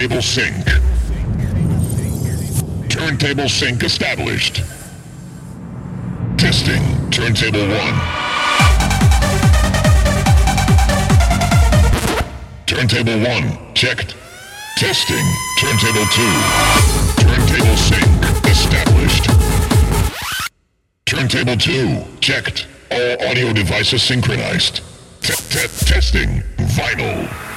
Turntable sync. Turntable sync established. Testing turntable 1. Turntable 1 checked. Testing turntable 2. Turntable sync established. Turntable 2 checked. All audio devices synchronized. T- t- testing vinyl.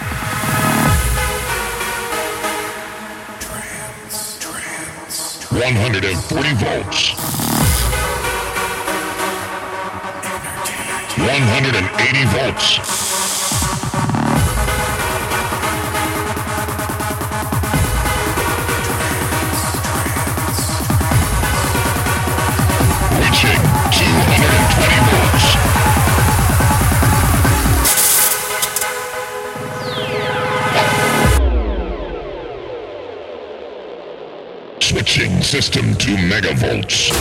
140 volts. 180 volts. Reaching 220 volts. System to megavolts.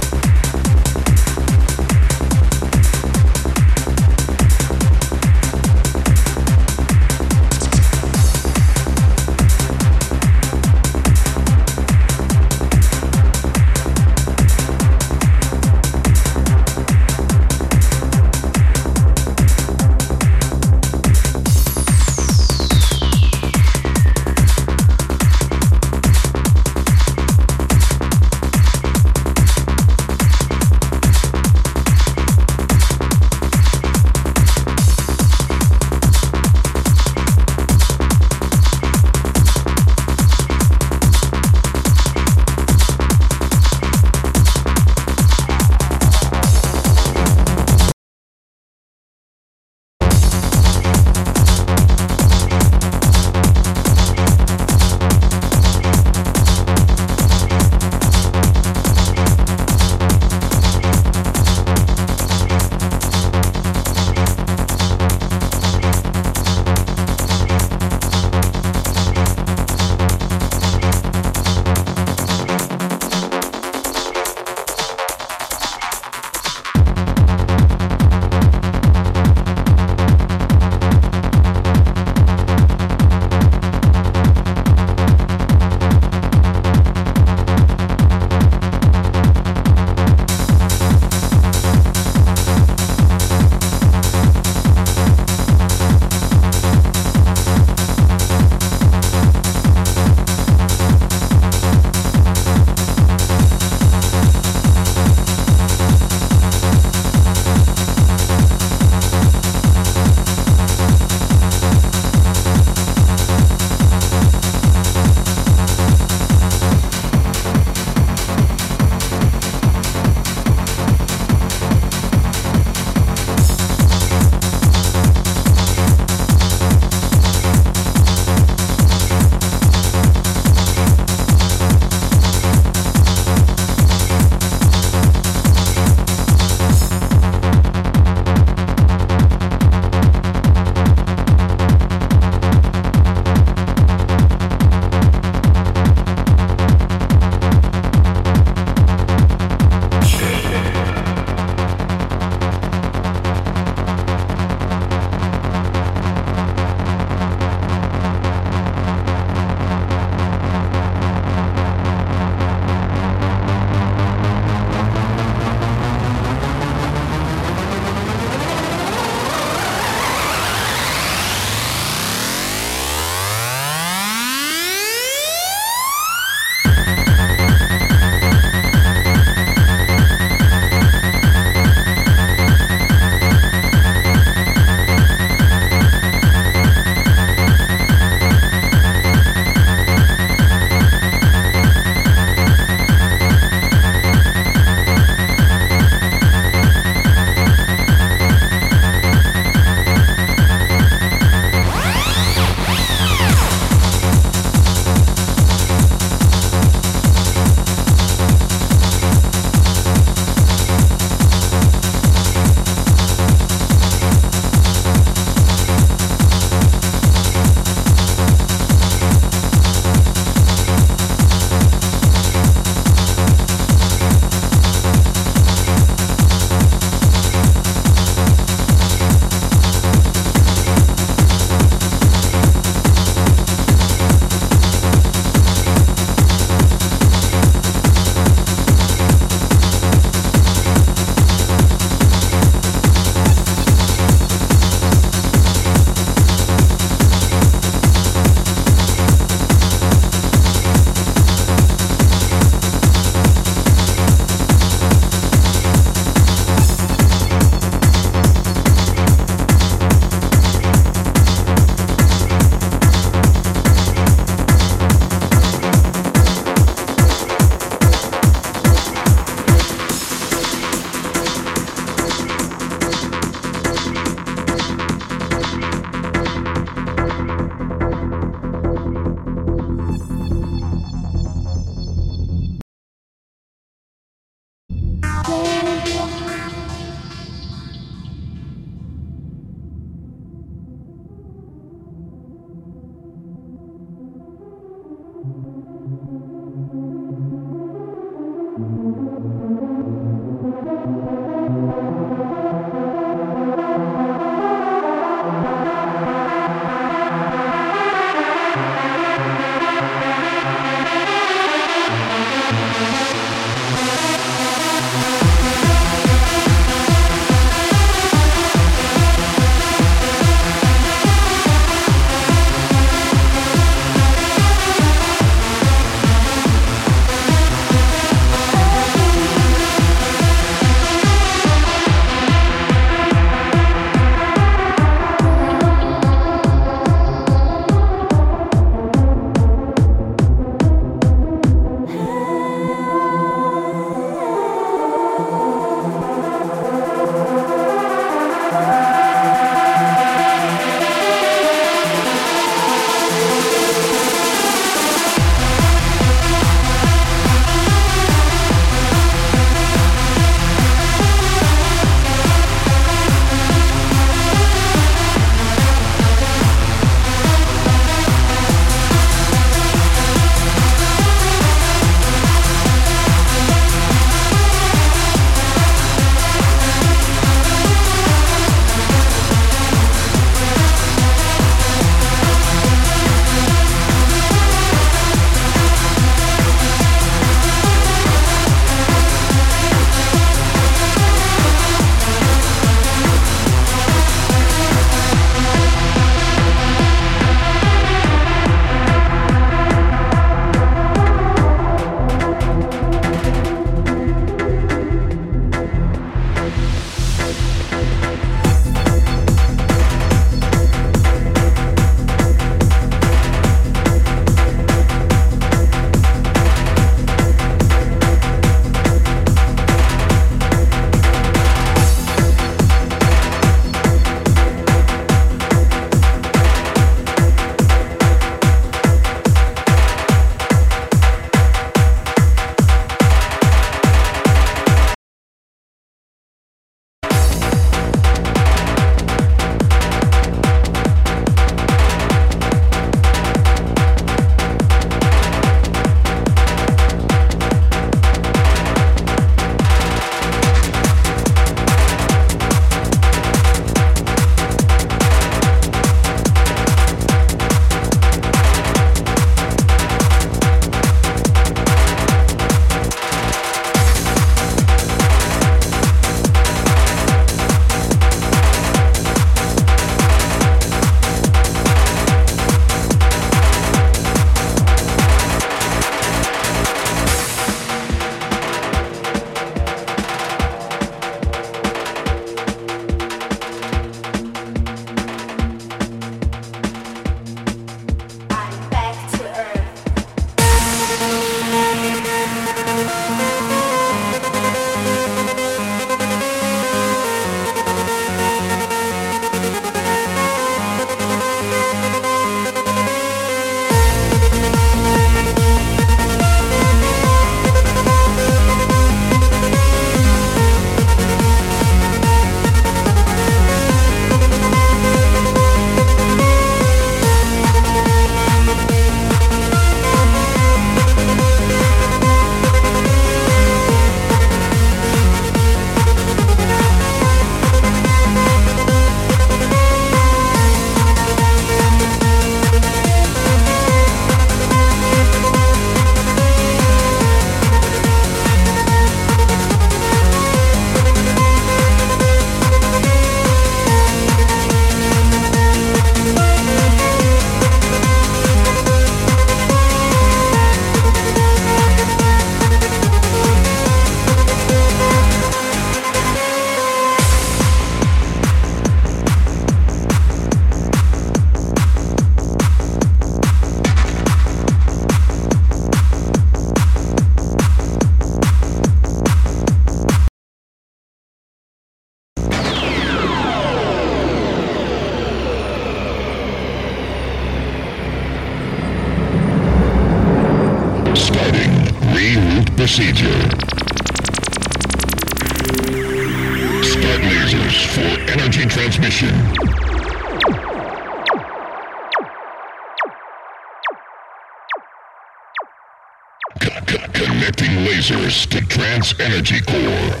Energy Core.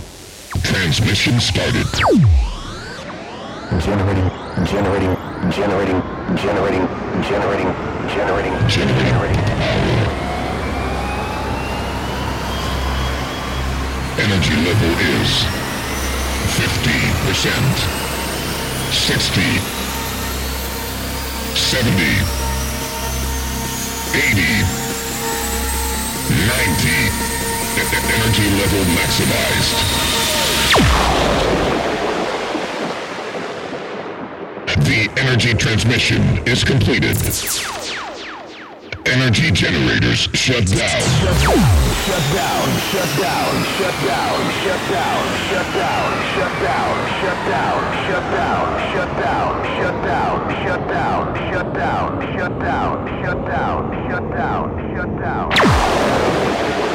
Transmission started. Transmission is completed. Energy generators shut down. Shut down, shut down, shut down, shut down, shut down, shut down, shut down, shut down, shut down, shut down, shut down, shut down, shut down, shut down, shut down, shut down.